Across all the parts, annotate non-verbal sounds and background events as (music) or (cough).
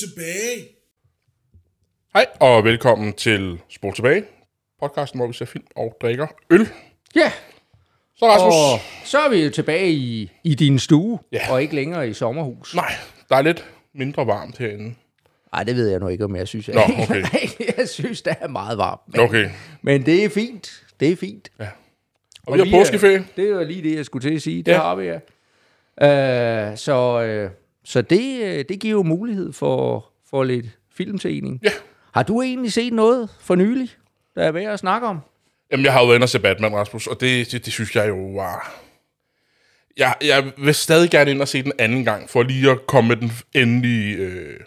Tilbage. Hej, og velkommen til Spol tilbage, podcasten, hvor vi ser film og drikker øl. Ja, Så Rasmus, og så er vi jo tilbage i, i din stue, Ja. og ikke længere i sommerhus. nej, der er lidt mindre varmt herinde. Nej, det ved jeg nu ikke, om jeg synes. Jeg, Nå, okay. (laughs) jeg synes, det er meget varmt. Men, Okay, men det er fint. Det er fint. og vi har påskeferie. Det var lige det, jeg skulle til at sige. Det Ja. har vi, ja. Uh, så øh, så det, øh, det giver jo mulighed for, for lidt filmsening. Ja. Har du egentlig set noget for nylig, der er værd at snakke om? Jamen, jeg har jo været inde og se Batman, Rasmus, og det, det, det synes jeg jo var... Jeg, jeg vil stadig gerne ind og se den anden gang, for lige at komme med den endelige øh,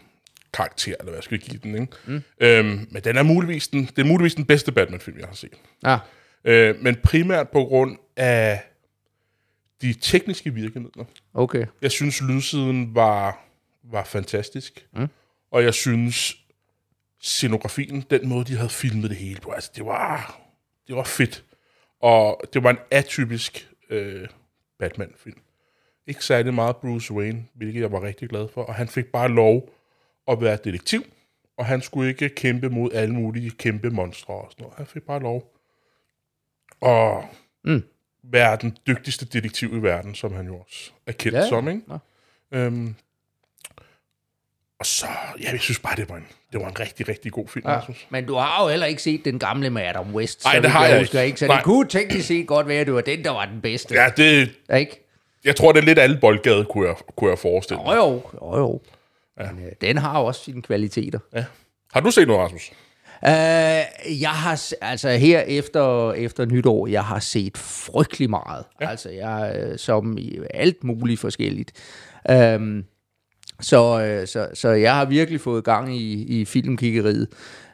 karakter, eller hvad jeg skal give den, ikke? Mm. Øhm, men den er muligvis den, det er muligvis den bedste Batman-film, jeg har set. Ja. Øh, men primært på grund af de tekniske virkemidler. Okay. Jeg synes, lydsiden var, var fantastisk. Mm. Og jeg synes, scenografien, den måde, de havde filmet det hele på, altså, det var, det var fedt. Og det var en atypisk øh, Batman-film. Ikke særlig meget Bruce Wayne, hvilket jeg var rigtig glad for. Og han fik bare lov at være detektiv, og han skulle ikke kæmpe mod alle mulige kæmpe monstre og sådan noget. Han fik bare lov at Mm. Være den dygtigste detektiv i verden, som han jo også er kendt Ja, som, ikke? ja. Øhm, og så, ja, jeg synes bare, det var en, det var en rigtig, rigtig god film, Ja. Rasmus. Men du har jo heller ikke set den gamle med Adam West. Nej, så det har jeg husker, ikke. Så Nej. det kunne teknisk set godt være, at det var den, der var den bedste. Ja, det, Ja. Ikke? jeg tror, det er lidt alle boldgade, kunne jeg, kunne jeg forestille Jo mig. jo, jo, jo. Ja. Men, øh, den har også sine kvaliteter. Ja. Har du set noget, Rasmus? Uh, jeg har, altså her efter, efter nytår, jeg har set frygtelig meget. Ja. Altså jeg, øh, som i alt muligt forskelligt. Um, så, øh, så, så jeg har virkelig fået gang i, i filmkiggeriet.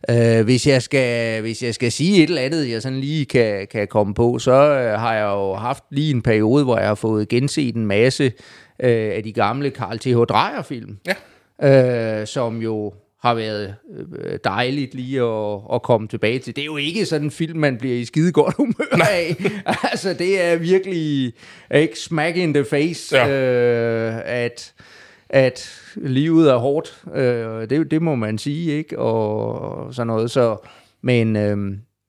Uh, hvis, jeg skal, hvis jeg skal sige et eller andet, jeg sådan lige kan, kan komme på, så uh, har jeg jo haft lige en periode, hvor jeg har fået genset en masse uh, af de gamle Carl T.H. Dreyer-film Ja. øh, som jo har været øh, dejligt lige at, at komme tilbage til. Det er jo ikke sådan en film, man bliver i skide godt (laughs) humør af. altså, det er virkelig ikke smack in the face, Ja. øh, at, at livet er hårdt. Øh, det, det må man sige, ikke? Og, sådan noget. Så, men øh,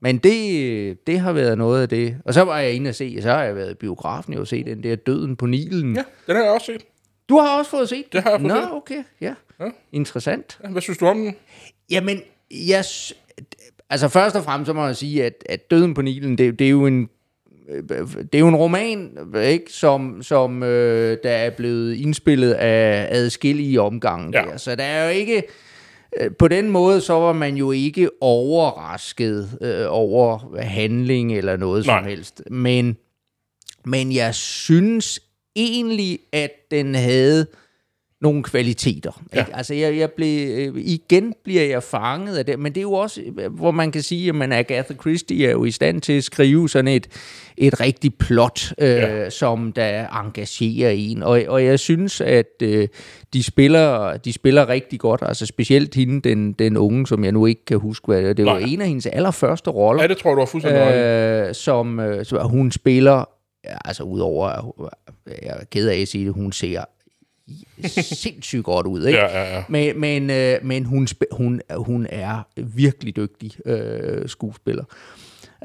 men det, det har været noget af det. Og så var jeg inde og se, så har jeg været i biografen og set den der Døden på Nilen. Ja, den har jeg også set. Du har også fået set? Det har jeg fået Nå, set. okay, ja. Ja. Interessant. Ja, Hvad synes du om den? Jamen, jeg, altså først og fremmest så må jeg sige, at, at Døden på Nilen, det, det er jo en øh, det er jo en roman, ikke, som, som øh, der er blevet indspillet af adskillige omgange. Ja. Der. Så der er jo ikke... øh, På den måde, så var man jo ikke overrasket øh, over handling eller noget Nej. som helst. Men, men jeg synes egentlig, at den havde nogle kvaliteter. Ja. Ikke? Altså, jeg, jeg blev, øh, igen bliver jeg fanget af det, men det er jo også, øh, hvor man kan sige, at man Agatha Christie er jo i stand til at skrive sådan et, et rigtigt plot, øh, Ja. som der engagerer en, og, og jeg synes, at øh, de, spiller, de spiller rigtig godt, altså specielt hende, den, den unge, som jeg nu ikke kan huske, hvad det er. det var en af hendes allerførste roller, Ja, det tror jeg, du har fuldstændig øh, som, øh, som hun spiller, altså udover, hun- jeg er ked af at sige det, hun ser sindssygt godt ud, ikke? Ja, ja, ja. Men, men, øh, men hun, hun, hun er virkelig dygtig øh, skuespiller.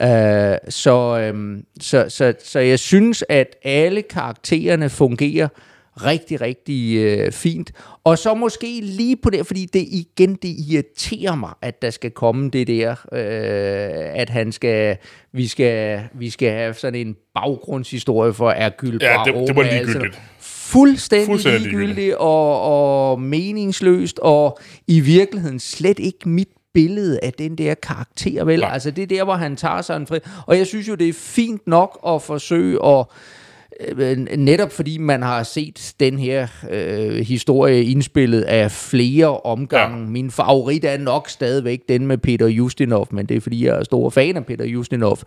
Øh, så, øh, så, så, så jeg synes, at alle karaktererne fungerer rigtig, rigtig øh, fint. Og så måske lige på det, fordi det igen, det irriterer mig, at der skal komme det der, øh, at han skal, vi skal, vi skal have sådan en baggrundshistorie for Hercule Ja, det- det var ligegyldigt. noget. Fuldstændig, Fuldstændig ligegyldigt. og, og meningsløst, og i virkeligheden slet ikke mit billede af den der karakter, vel? Nej. Altså det er der, hvor han tager sig en fri. Og jeg synes jo, det er fint nok at forsøge at øh, netop fordi man har set den her øh, historie indspillet af flere omgange. Ja. Min favorit er nok stadigvæk den med Peter Justinov, men det er fordi, jeg er stor fan af Peter Justinov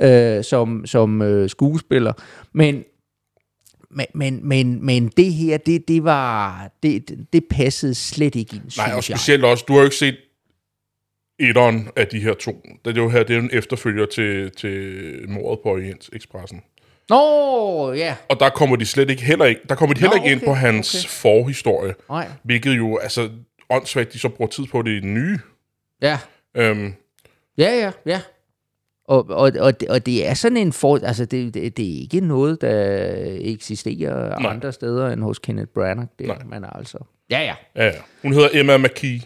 ja. øh, som, som øh, skuespiller. Men men, men, men, men det her, det, det var, det, det passede slet ikke ind, Nej, og synes jeg. specielt også, du har jo ikke set etteren af de her to. Det er jo her, det er en efterfølger til, til mordet på Orients Expressen. Nå, ja. Og der kommer de slet ikke heller ikke, der kommer de heller Nå, ikke ind okay, på hans okay. forhistorie. Nej. Hvilket jo, altså, åndssvagt, de så bruger tid på det i den nye. Ja, Øhm, ja, ja, ja. Og, og, og, det, og det er sådan en for... Altså, det, det, det er ikke noget, der eksisterer Nej. Andre steder end hos Kenneth Branagh. Det, Nej. men altså... Ja, ja. ja, ja. Hun hedder Emma McKee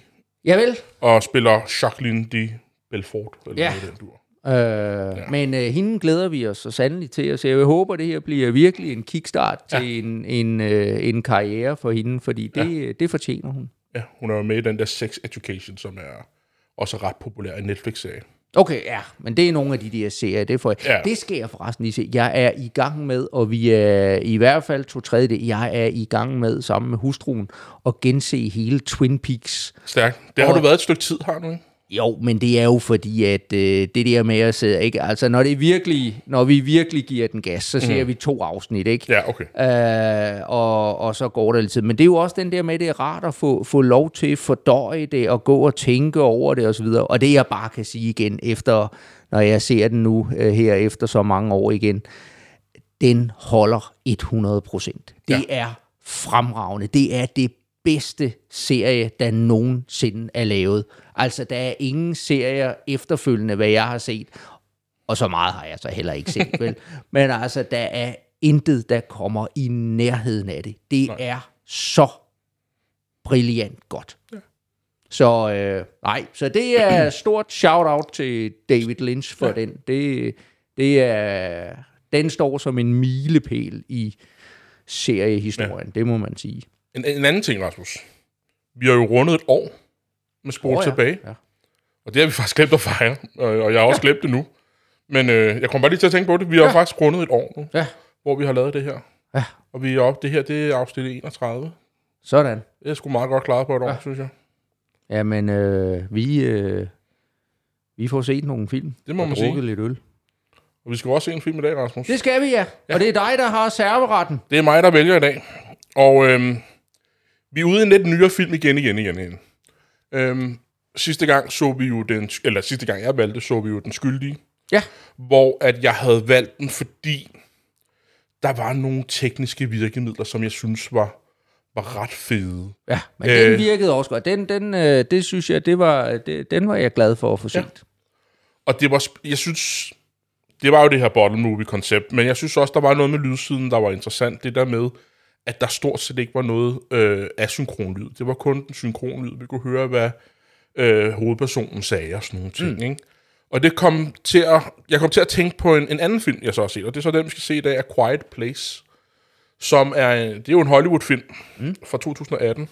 Ja vel. og spiller Jacqueline de Belfort. Eller Ja. noget den dur. Øh, ja. Men øh, hende glæder vi os så sandelig til at se. Jeg håber, det her bliver virkelig en kickstart Ja. til en, en, øh, en karriere for hende, fordi det, ja. det fortjener hun. Ja, hun er jo med i den der Sex Education, som er også ret populær i Netflix-serie. Okay, ja, men det er nogle af de der serier, det får jeg. Ja. Det skal jeg forresten lige se. Jeg er i gang med, og vi er i hvert fald to tredje, jeg er i gang med sammen med hustruen at gense hele Twin Peaks. Stærkt. Det har Og- du været et stykke tid, har du ikke? Jo, men det er jo fordi, at øh, det der med at sidde, ikke? Altså, når, det virkelig, når vi virkelig giver den gas, så ser vi to afsnit, ikke? Ja, okay. Øh, og, og så går der lidt tid. Men det er jo også den der med, at det er rart at få, få lov til at fordøje det, og gå og tænke over det osv. Og det jeg bare kan sige igen, efter, når jeg ser den nu øh, her efter så mange år igen, den holder 100 procent. Det Ja. ja. er fremragende. Det er det bedste serie, der nogensinde er lavet. Altså, der er ingen serier efterfølgende, hvad jeg har set, og så meget har jeg så heller ikke set, vel? (laughs) Men altså, der er intet, der kommer i nærheden af det. Det Nej. nej. er så brilliant godt. Ja. Så øh, nej, så det er (clears throat) stort shout-out til David Lynch for ja. den. Det, det er, den står som en milepæl i seriehistorien, ja. det må man sige. En, en anden ting, Rasmus. Vi har jo rundet et år med spol oh, ja. tilbage. Ja. Og det har vi faktisk glemt at fejre. Og, jeg har også glemt det nu. Men øh, jeg kommer bare lige til at tænke på det. Vi har ja. faktisk rundet et år nu, Ja, hvor vi har lavet det her. Ja. Og vi er op, det her det er afsnit 31. sådan. Det er sgu meget godt klaret på et år, Ja. synes jeg. Jamen, øh, vi, øh, vi får set nogle film. Det må man sige. lidt øl. Og vi skal også se en film i dag, Rasmus. Det skal vi, ja. ja. Og det er dig, der har serveretten. Det er mig, der vælger i dag. Og øhm, vi er ude i en lidt nyere film igen, igen, igen, igen. Øhm, sidste gang så vi jo den, eller sidste gang jeg valgte, så vi jo Den Skyldige. Ja. Hvor at jeg havde valgt den, fordi der var nogle tekniske virkemidler, som jeg synes var, var ret fede. Ja, men Øh. øh, den virkede også godt. Den, den, øh, det synes jeg, det var, det, den var jeg glad for at få set. Ja. Og det var, jeg synes, det var jo det her bottle movie koncept, men jeg synes også, der var noget med lydsiden, der var interessant. Det der med, at der stort set ikke var noget øh, asynkron lyd. Det var kun den synkron lyd. Vi kunne høre, hvad øh, hovedpersonen sagde og sådan nogle ting. Mm. Ikke? Og det kom til at, jeg kom til at tænke på en, en anden film, jeg så har set, og det er så den, vi skal se i dag, A Quiet Place, som er, det er jo en Hollywood-film mm. fra 2018,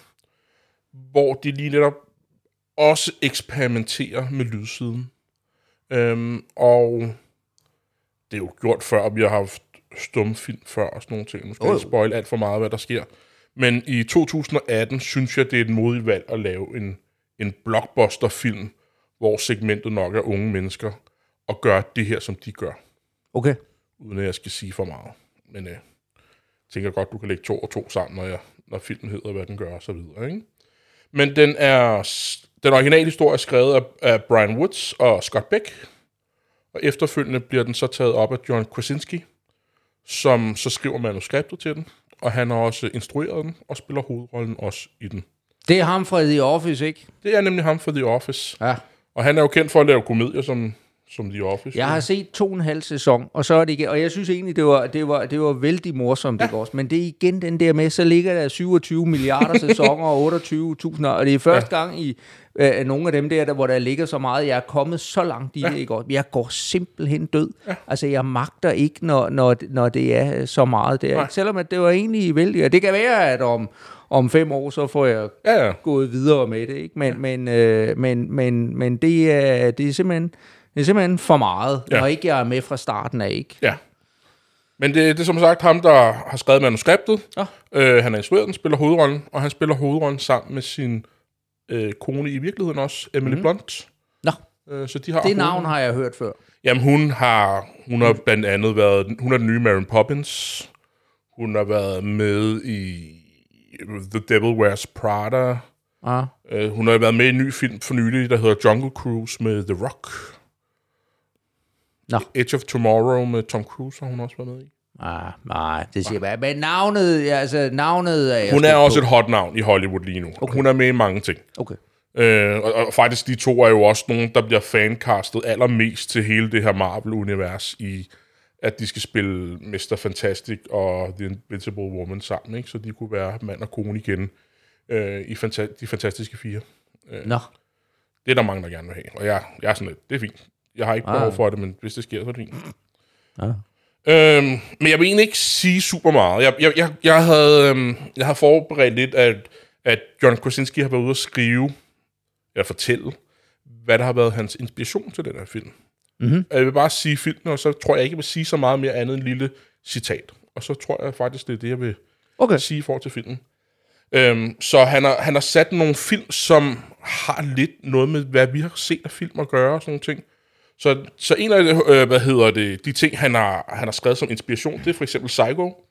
hvor de lige netop også eksperimenterer med lydsiden. Øhm, og det er jo gjort før, og vi har haft stumfilm før og sådan nogle ting. Nu skal jeg Jo, ikke spoil alt for meget, hvad der sker. Men i 2018 synes jeg, det er et modigt valg at lave en, en blockbuster-film, hvor segmentet nok er unge mennesker, og gøre det her, som de gør, Okay. uden at jeg skal sige for meget. Men øh, jeg tænker godt, du kan lægge to og to sammen, når, jeg, når filmen hedder, hvad den gør, og så videre. Ikke? Men den er den originale historie er skrevet af, af Brian Woods og Scott Beck, og efterfølgende bliver den så taget op af John Krasinski, som så skriver manuskriptet til den, og han har også instrueret den, og spiller hovedrollen også i den. Det er ham fra The Office, ikke? Det er nemlig ham for The Office, Ja. og han er jo kendt for at lave komedier som, som The Office. Jeg har set to og en halv sæson, og så er det igen, og jeg synes egentlig, det var, det var, det var vældig morsomt, ja. det også. Men det er igen den der med, så ligger der 27 milliarder sæsoner og 28.000, og det er første ja. gang i øh, nogle af dem der, der, hvor der ligger så meget, jeg er kommet så langt i ja. det, ikke også? Jeg går simpelthen død. Ja. Altså, jeg magter ikke, når, når, når det er så meget der. Ikke? Selvom at det var egentlig vældig, og det kan være, at om, om fem år, så får jeg Ja, ja. gået videre med det, ikke? Men, men, øh, men, men, men det, er, det, er simpelthen, det er simpelthen for meget, Ja. når ikke jeg er med fra starten af, ikke? Ja. Men det, det er som sagt ham, der har skrevet manuskriptet. Ja. Øh, han er instrueret den, spiller hovedrollen, og han spiller hovedrollen sammen med sin øh, kone i virkeligheden også, Emily mm. Blunt. Nå, Øh, så de har det navn har jeg hørt før. Jamen, hun har, hun har blandt andet været, hun er den nye Mary Poppins. Hun har været med i The Devil Wears Prada. Ah. Øh, hun har været med i en ny film for nylig, der hedder Jungle Cruise med The Rock. Nå, Edge of Tomorrow med Tom Cruise har hun også været med i. Ah, nej, det siger bare. Men navnet, ja, altså navnet er Hun er på. også et hot navn i Hollywood lige nu. Okay. Hun er med i mange ting. Okay. Øh, og, og faktisk de to er jo også nogen, der bliver fancastet allermest til hele det her Marvel-univers i, at de skal spille Mr. Fantastic og The Invincible Woman sammen, ikke? så de kunne være mand og kone igen øh, i fanta- de fantastiske fire. Nå, Det er der mange, der gerne vil have, og jeg, jeg er sådan lidt, det er fint. Jeg har ikke behov for det, men hvis det sker, så er det fint. Ja. Øhm, men jeg vil egentlig ikke sige super meget. Jeg, jeg, jeg, jeg, havde, øhm, jeg havde forberedt lidt, at, at John Krasinski har været ude at skrive, eller fortælle, hvad der har været hans inspiration til den her film. Mm-hmm. Jeg vil bare sige filmen, og så tror jeg ikke, jeg vil sige så meget mere andet end en lille citat. Og så tror jeg faktisk, det er det, jeg vil okay. sige i forhold til filmen. Øhm, så han har, han har sat nogle film, som har lidt noget med, hvad vi har set af film at gøre og sådan nogle ting. Så, så en af det, øh, hvad hedder det, de ting, han har, han har skrevet som inspiration, det er for eksempel Psycho.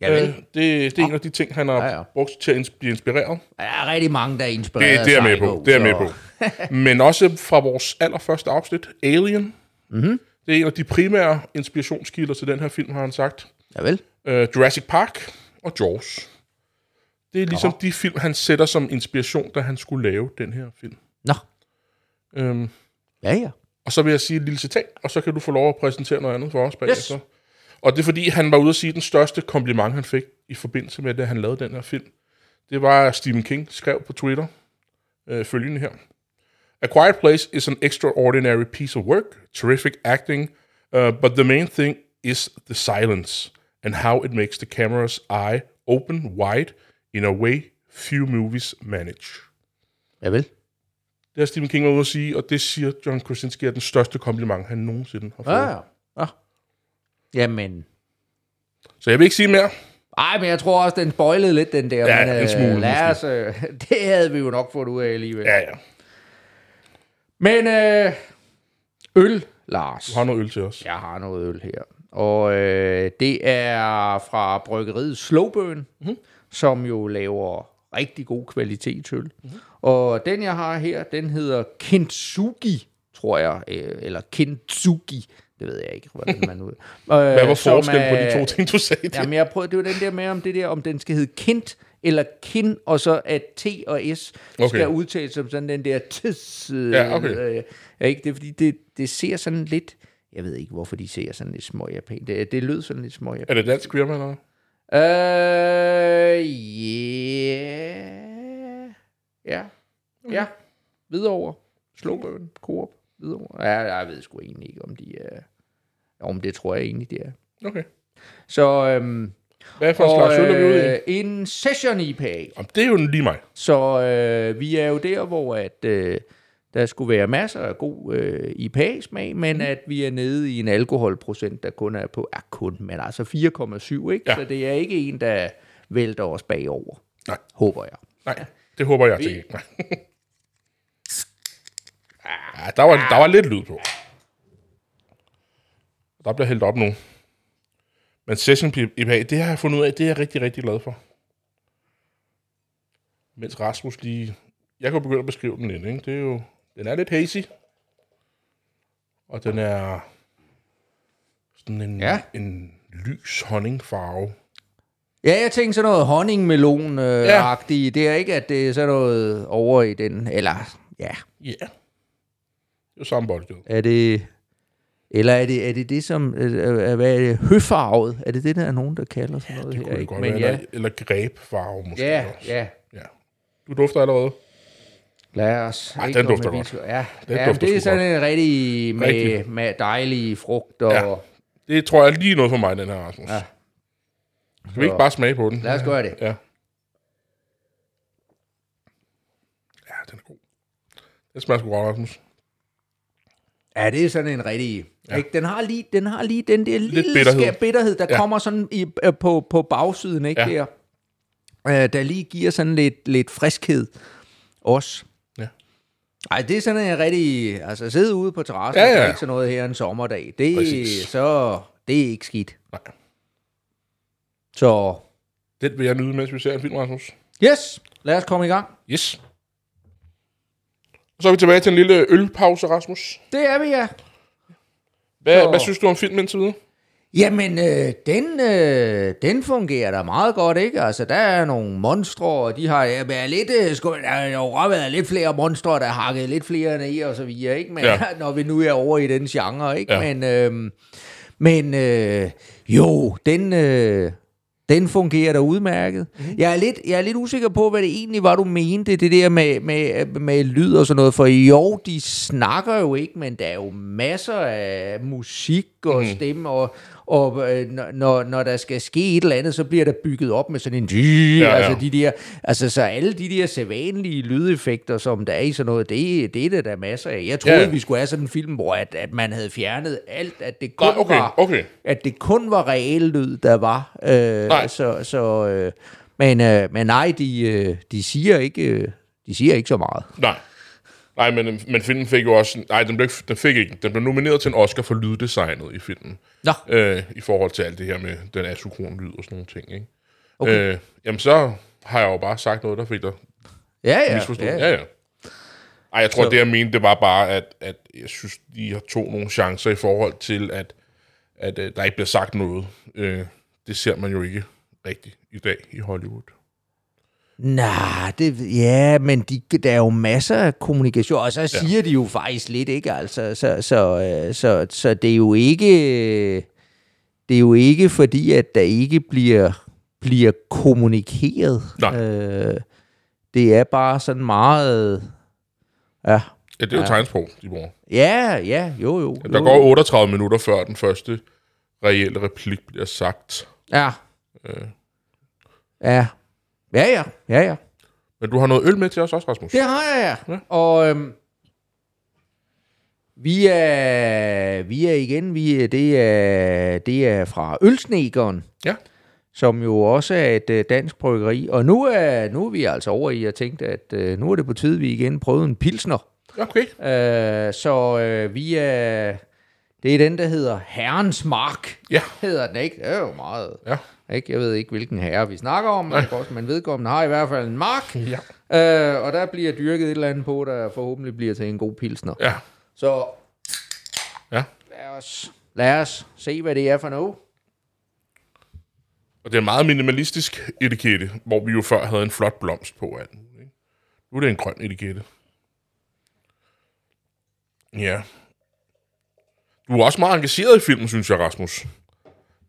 Javel. Øh, det, det er en af de ting, han har Ja, ja, ja. ja. brugt til at blive inspireret. Der er rigtig mange, der er inspireret Det, det er med på. Det er med på. (laughs) Men også fra vores allerførste afsnit, Alien. Mm-hmm. Det er en af de primære inspirationskilder til den her film, har han sagt. Javel. Øh, Jurassic Park og Jaws. Det er ligesom de film, han sætter som inspiration, da han skulle lave den her film. Nå, Øhm, ja ja. Og så vil jeg sige et lille citat, og så kan du få lov at præsentere noget andet for os bagefter. Yes. Og det er fordi, han var ude at sige, at den største kompliment, han fik i forbindelse med, at han lavede den her film, det var, at Stephen King skrev på Twitter øh, følgende her. A Quiet Place is an extraordinary piece of work, terrific acting, uh, but the main thing is the silence and how it makes the camera's eye open wide in a way few movies manage. Javel. Det har Stephen King været ude at sige, og det siger John Krasinski er den største kompliment, han nogensinde har fået. Ja, ja. ja. Jamen, Så jeg vil ikke sige mere. ej, men jeg tror også, den spoilede lidt, den der. Ja, men, en smule, øh, lad os, øh, (laughs) det havde vi jo nok fået ud af alligevel. Ja, ja. Men øh, øl, Lars. Du har noget øl til os. Jeg har noget øl her. Og øh, det er fra bryggeriet Slowburn, mm-hmm. som jo laver rigtig god kvalitetsøl. Mm-hmm. Og den, jeg har her, den hedder Kintsugi, tror jeg. Øh, eller Kintsugi. Det ved jeg ikke, hvordan man ud. (laughs) Hvad var som forskellen på de to ting, du sagde? Jamen, jeg prøvede, det var den der med, om det der, om den skal hedde Kint eller Kin, og så at T og S okay. skal udtales som sådan den der tis. Øh, Ja, okay. øh, ikke? Det er fordi, det, det ser sådan lidt, jeg ved ikke, hvorfor de ser sådan lidt små japan. Det, det lød sådan lidt små japan. Er det dansk firma, eller? Øh, yeah. ja. Ja. Hvidovre. Slowburn. Coop. Hvidovre. Ja, jeg ved sgu egentlig ikke, om de er... Men det tror jeg egentlig, det er. Okay. Så, øhm, Hvad for en slags øl er vi ude i? øh, en session IPA. Jamen, det er jo lige mig. Så øh, vi er jo der, hvor at, øh, der skulle være masser af god øh, IPA-smag, men mm. at vi er nede i en alkoholprocent, der kun er på, ja kun, men altså 4,7, ikke? Ja. Så det er ikke en, der vælter os bagover. Nej. Håber jeg. Nej, det håber jeg til ikke. (laughs) Ja, der var, der var lidt lyd på. Der bliver hældt op nu. Men Session IPA, det har jeg fundet ud af, det er jeg rigtig, rigtig glad for. Mens Rasmus lige... Jeg kan jo begynde at beskrive den lidt, ikke? Det er jo... Den er lidt hazy. Og den er... Sådan en, Ja. en lys honningfarve. Ja, jeg tænkte sådan noget honningmelon-agtigt. Ja. Det er ikke, at det er sådan noget over i den, eller ja, Ja. Yeah. Det er samme boldgade. Er det... Eller er det, er det det, som... Øh, øh, hvad er det? Høfarvet? Er det det, der er nogen, der kalder sådan noget Det her? kunne det ikke? godt Men være. ja, Eller, eller grebfarve måske ja, også. ja. ja. Du dufter allerede. Lad os Ej, den dufter godt. Ja, Den ja dufter det er sådan en rigtig med, Rigtig. med dejlige frugter. Ja. Ja. Det tror jeg er lige noget for mig, den her, Rasmus. Ja. Skal vi ikke bare smage på den? Lad os gøre det. Ja. Ja, den er god. Den smager sgu godt, Rasmus. Ja, det er sådan en rigtig... Ja. Ikke? Den, har lige, den har lige den der lille bitterhed. skær bitterhed, der. Ja. kommer sådan i, øh, på, på bagsiden, ikke Ja. der? Øh, der lige giver sådan lidt, lidt friskhed også. Ja. Ej, det er sådan en rigtig... Altså, sidde ude på terrassen, Ja, ja, ja. ikke sådan noget her en sommerdag. Det, Præcis. så, det er ikke skidt. Nej. Så, Den vil jeg nyde, mens vi ser en film, Rasmus. yes, lad os komme i gang. Yes. Så er vi tilbage til en lille ølpause, Rasmus. Det er vi, ja. Hvad, Så- hvad synes du om filmen indtil videre? Jamen, øh, den, øh, den fungerer da meget godt, ikke? Altså, der er nogle monstre, og de har ja, været lidt, øh, sku, der har jo godt været lidt flere monstre, der har hakket lidt flere ned og så videre, ikke? Men. Ja. (laughs) når vi nu er over i den genre, ikke? Ja. Men, øh, men øh, jo, den, øh, den fungerer da udmærket. Mm. Jeg, er lidt, jeg er lidt usikker på, hvad det egentlig var, du mente, det der med, med, med lyd og sådan noget. For jo, de snakker jo ikke, men der er jo masser af musik og mm. stemme, og, og øh, når- når, der skal ske et eller andet, så bliver der bygget op med sådan en... Ja, ja. Altså, de der, altså, så alle de der sædvanlige lydeffekter, som der er i sådan noget, det, det er der, der er masser af. Jeg troede, ja. vi skulle have sådan en film, hvor at, at man havde fjernet alt, at det kun Nej, okay, var okay. at det kun var reel lyd, der var. Øh, Nej. Så, så, øh, men, øh, men nej, de, øh, de, siger ikke, øh, de siger ikke så meget. Nej. Nej, men, men filmen fik jo også... Nej, den, blev, den fik ikke. Den blev nomineret til en Oscar for lyddesignet i filmen. Nå. Øh, I forhold til alt det her med den asynkron lyd og sådan nogle ting, ikke? Okay. Øh, jamen, så har jeg jo bare sagt noget, der fik dig Ja, ja. misforstået. ja. Ja, ja. Ej, jeg tror, Så- det jeg mente, det var bare, at, at jeg synes, de har tog nogle chancer i forhold til, at, at øh, der ikke bliver sagt noget. Øh, det ser man jo ikke rigtigt i dag i Hollywood. Nej, det, ja, men de, der er jo masser af kommunikation, og så siger de jo faktisk lidt, ikke? Altså, så, så, øh, så, så det er jo ikke, det er jo ikke fordi, at der ikke bliver, bliver kommunikeret. Nej. Øh, det er bare sådan meget, ja, Ja, det er jo ja. tegnsprog, de bruger. ja, ja, jo, jo. Der jo, går 38 minutter, før den første reelle replik bliver sagt. Ja. Øh. Ja. Ja, ja, ja, ja. Men du har noget øl med til os også, Rasmus? Det har jeg, ja. Ja. Og øhm, vi er, vi er igen, vi er, det, er, det er fra Ølsnekeren, Ja. som jo også er et øh, dansk bryggeri. Og nu er, nu er vi altså over i at tænke, at øh, nu er det på tide, vi igen prøvede en pilsner. Okay. Øh, så øh, vi er, det er den, der hedder Herrens Mark, Ja. hedder den, ikke? Det er jo meget... Ja. Ikke? Jeg ved ikke, hvilken herre vi snakker om, men, også, men vedkommende har i hvert fald en mark. Ja. Øh, og der bliver dyrket et eller andet på, der forhåbentlig bliver til en god pilsner. Ja. Så Ja. lad os, lad os se, hvad det er for noget. Og det er en meget minimalistisk etikette, hvor vi jo før havde en flot blomst på alt? Nu er det en grøn etikette. Ja. Du er også meget engageret i filmen, synes jeg, Rasmus.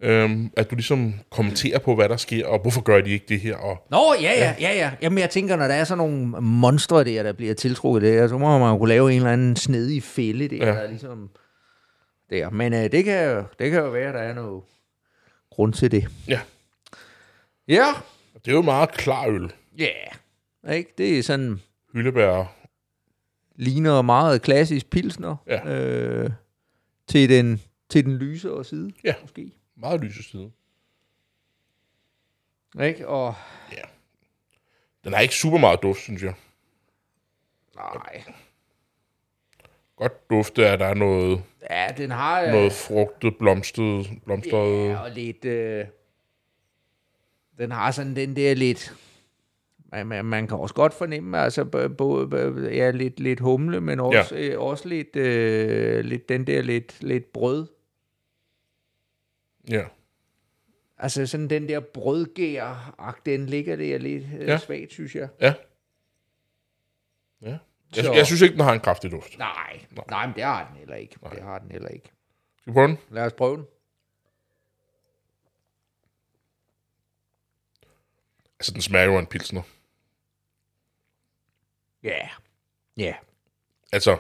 Øhm, at du ligesom kommenterer på, hvad der sker, og hvorfor gør de ikke det her, og Nå, ja, ja, ja, ja. Jamen, jeg tænker, når der er sådan nogle monstre der, der bliver tiltrukket der, så må man jo kunne lave en eller anden snedig fælde der, Ja. der er ligesom der. Men øh, det, kan jo, det kan jo være, der er noget grund til det. ja, Ja. det er jo meget klar øl. Ja. Yeah. Ikke? Det er sådan, Hyldebær, ligner meget klassisk pilsner. Ja. Øh, til den, til den lysere side, Ja. måske. meget lyse side. Ikke? Og Den har ikke super meget duft, synes jeg. nej. Godt dufte, at der er noget, Ja, den har... øh, noget frugtet, blomstret, blomstret. Ja, og lidt... Øh, den har sådan den der lidt... Man, man, man kan også godt fornemme, altså både ja, lidt, lidt humle, men også, ja. øh, også lidt, øh, lidt den der lidt, lidt brød. Ja. Altså sådan den der brødgær den ligger der lidt øh, Ja. ja. svagt, synes jeg. Ja. Ja. Jeg, Så- jeg synes ikke, den har en kraftig duft. Nej, nej, nej men det har den heller ikke. Nej. Det har den heller ikke. Skal vi prøve den? Lad os prøve den. Altså, den smager jo af en pilsner. Ja. Yeah. Ja. Yeah. Altså,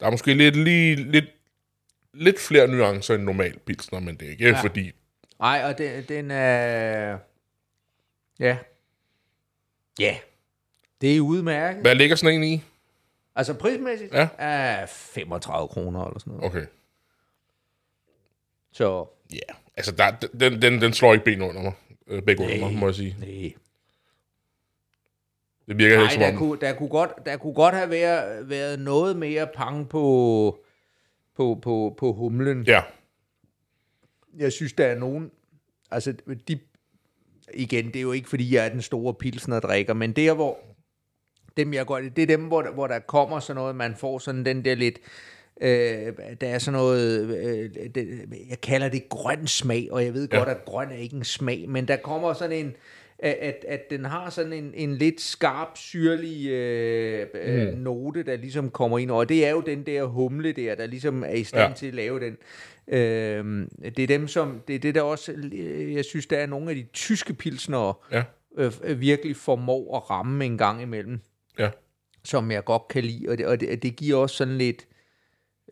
der er måske lidt, lige, lidt, lidt flere nuancer end normal pilsner, men det er ikke ja. Fordi... Nej, og den, den er... Ja. Ja. Det er udmærket. Hvad ligger sådan en i? Altså prismæssigt Ja. er 35 kroner eller sådan noget. Okay. Så Ja, yeah. altså, der, den, den, den slår ikke ben under mig. Øh, Begge under mig, må jeg sige. nej. Det virker Nej, helt som der om... kunne, der, kunne godt, der kunne godt have været, været noget mere pang på, på, på, på humlen. Ja, Jeg synes, der er nogen... Altså, de, igen, det er jo ikke, fordi jeg er den store pilsner drikker, men der, hvor dem jeg godt, det er dem, hvor, der- hvor der kommer sådan noget, man får sådan den der lidt, Øh, der er sådan noget, øh, det, jeg kalder det grøn smag, og jeg ved ja. godt, at grøn er ikke en smag, men der kommer sådan en, at, at den har sådan en, en lidt skarp, syrlig øh, øh, mm. note, der ligesom kommer ind, og det er jo den der humle der, der ligesom er i stand ja. til at lave den. Øh, det er dem, som, det er det der også, jeg synes, der er nogle af de tyske pilsner, ja. øh, virkelig formår at ramme en gang imellem. Ja. Som jeg godt kan lide, og det, og det, det giver også sådan lidt,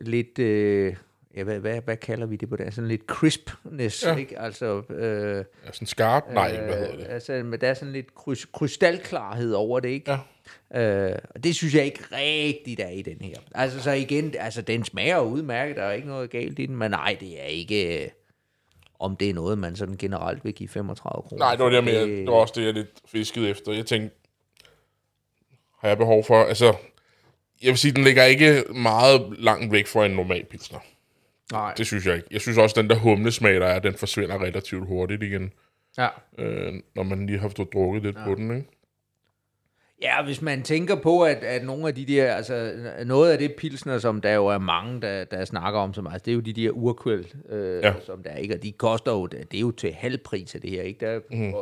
lidt, øh, ja, hvad, hvad, hvad kalder vi det på det? Sådan lidt crispness, ja. ikke? Altså, øh, ja, sådan skarp? Nej, øh, hvad hedder det? Altså, men der er sådan lidt krys, krystalklarhed over det, ikke? Ja. Øh, og det synes jeg ikke rigtigt er i den her. Altså, så igen, altså, den smager udmærket, der er ikke noget galt i den, men nej, det er ikke... Øh, om det er noget, man sådan generelt vil give 35 kroner. Nej, det var, det, med, det var også det, jeg lidt fiskede efter. Jeg tænkte, har jeg behov for... Altså, jeg vil sige, den ligger ikke meget langt væk fra en normal pilsner. Nej. Det synes jeg ikke. Jeg synes også, at den der humlesmag, der er, den forsvinder relativt hurtigt igen. Ja. Øh, når man lige har fået drukket lidt ja. på den, ikke? Ja, hvis man tænker på, at, at nogle af de der, altså noget af det pilsner, som der jo er mange, der, der snakker om, som, altså, det er jo de der urkvæl, øh, ja. som der ikke, og de koster jo, det er jo til halv pris af det her, ikke? Der mm.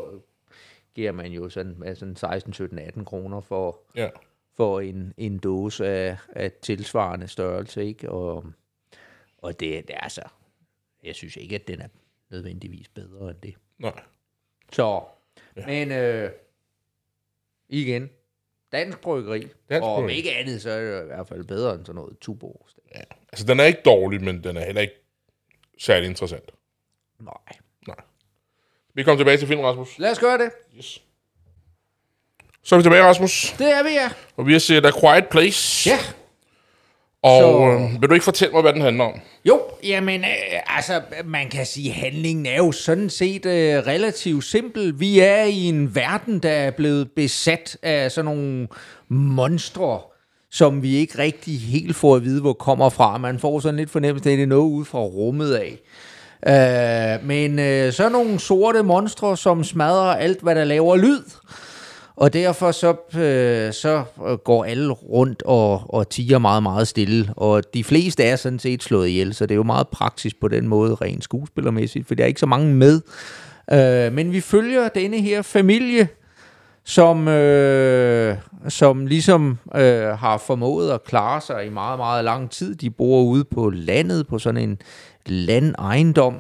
giver man jo sådan, sådan 16, 17, 18 kroner for, ja. for en, en dåse af, af tilsvarende størrelse, ikke? Og, og det, det er altså, jeg synes ikke, at den er nødvendigvis bedre end det. Nej. Så, ja. men øh, igen, dansk bryggeri, dansk og om ikke andet, så er det i hvert fald bedre end sådan noget tubo. Ja, altså den er ikke dårlig, men den er heller ikke særlig interessant. Nej. Nej. Vi kommer tilbage til filmen, Rasmus. Lad os gøre det. Yes. Så er vi tilbage, Rasmus. Det er vi, ja. Og vi har set A Quiet Place. Ja. Og så... øh, vil du ikke fortælle mig, hvad den handler om? Jo, jamen, øh, altså, man kan sige, at handlingen er jo sådan set øh, relativt simpel. Vi er i en verden, der er blevet besat af sådan nogle monstre, som vi ikke rigtig helt får at vide, hvor kommer fra. Man får sådan lidt fornemmelse af, at det er noget ude fra rummet af. Øh, men øh, så nogle sorte monstre, som smadrer alt, hvad der laver lyd. Og derfor så, øh, så øh, går alle rundt og, og tiger meget, meget stille. Og de fleste er sådan set slået ihjel, så det er jo meget praktisk på den måde, rent skuespillermæssigt, for der er ikke så mange med. Øh, men vi følger denne her familie, som, øh, som ligesom øh, har formået at klare sig i meget, meget lang tid. De bor ude på landet, på sådan en landejendom,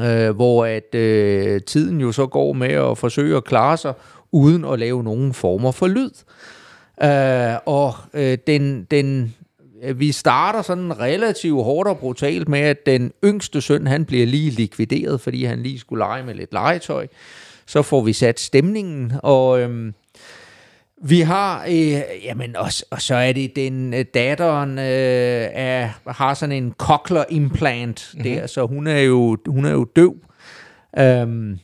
øh, hvor at øh, tiden jo så går med at forsøge at klare sig, uden at lave nogen former for lyd. Øh, og øh, den, den, vi starter sådan relativt hårdt og brutalt med, at den yngste søn, han bliver lige likvideret, fordi han lige skulle lege med lidt legetøj. Så får vi sat stemningen, og øh, vi har, øh, jamen, og, og så er det den øh, datteren øh, er, har sådan en cochlear implant mm-hmm. der, så hun er jo, hun er jo døv. Øh,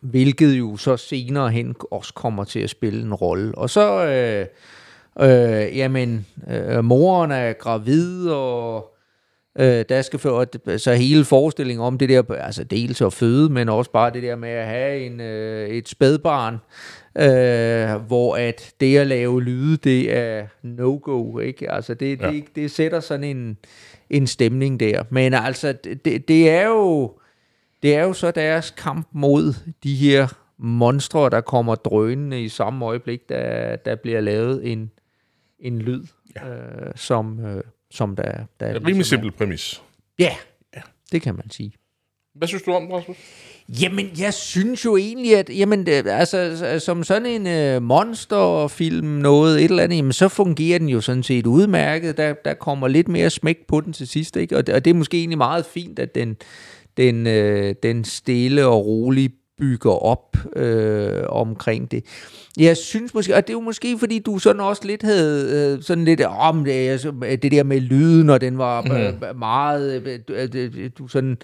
hvilket jo så senere hen også kommer til at spille en rolle. Og så, øh, øh, jamen, øh, moren er gravid, og øh, der skal for, så hele forestillingen om det der, altså dels at føde, men også bare det der med at have en, øh, et spædbarn, øh, hvor at det at lave lyde, det er no-go, ikke? Altså det, ja. det, det sætter sådan en, en stemning der. Men altså, det, det er jo det er jo så deres kamp mod de her monstre, der kommer drønende i samme øjeblik, der, der bliver lavet en, en lyd, ja. øh, som, øh, som der, der er... En rimelig ligesom simpel præmis. Ja, ja, det kan man sige. Hvad synes du om det, Rasmus? Jamen, jeg synes jo egentlig, at jamen, det, altså, som sådan en øh, monsterfilm, noget, et eller andet, jamen, så fungerer den jo sådan set udmærket. Der, der kommer lidt mere smæk på den til sidst, ikke? Og, det, og det er måske egentlig meget fint, at den, den, øh, den stille og rolige bygger op øh, omkring det. Jeg synes måske, og det er jo måske, fordi du sådan også lidt havde øh, sådan lidt om det, det der med lyden, og den var mm. meget, øh, du, du sådan,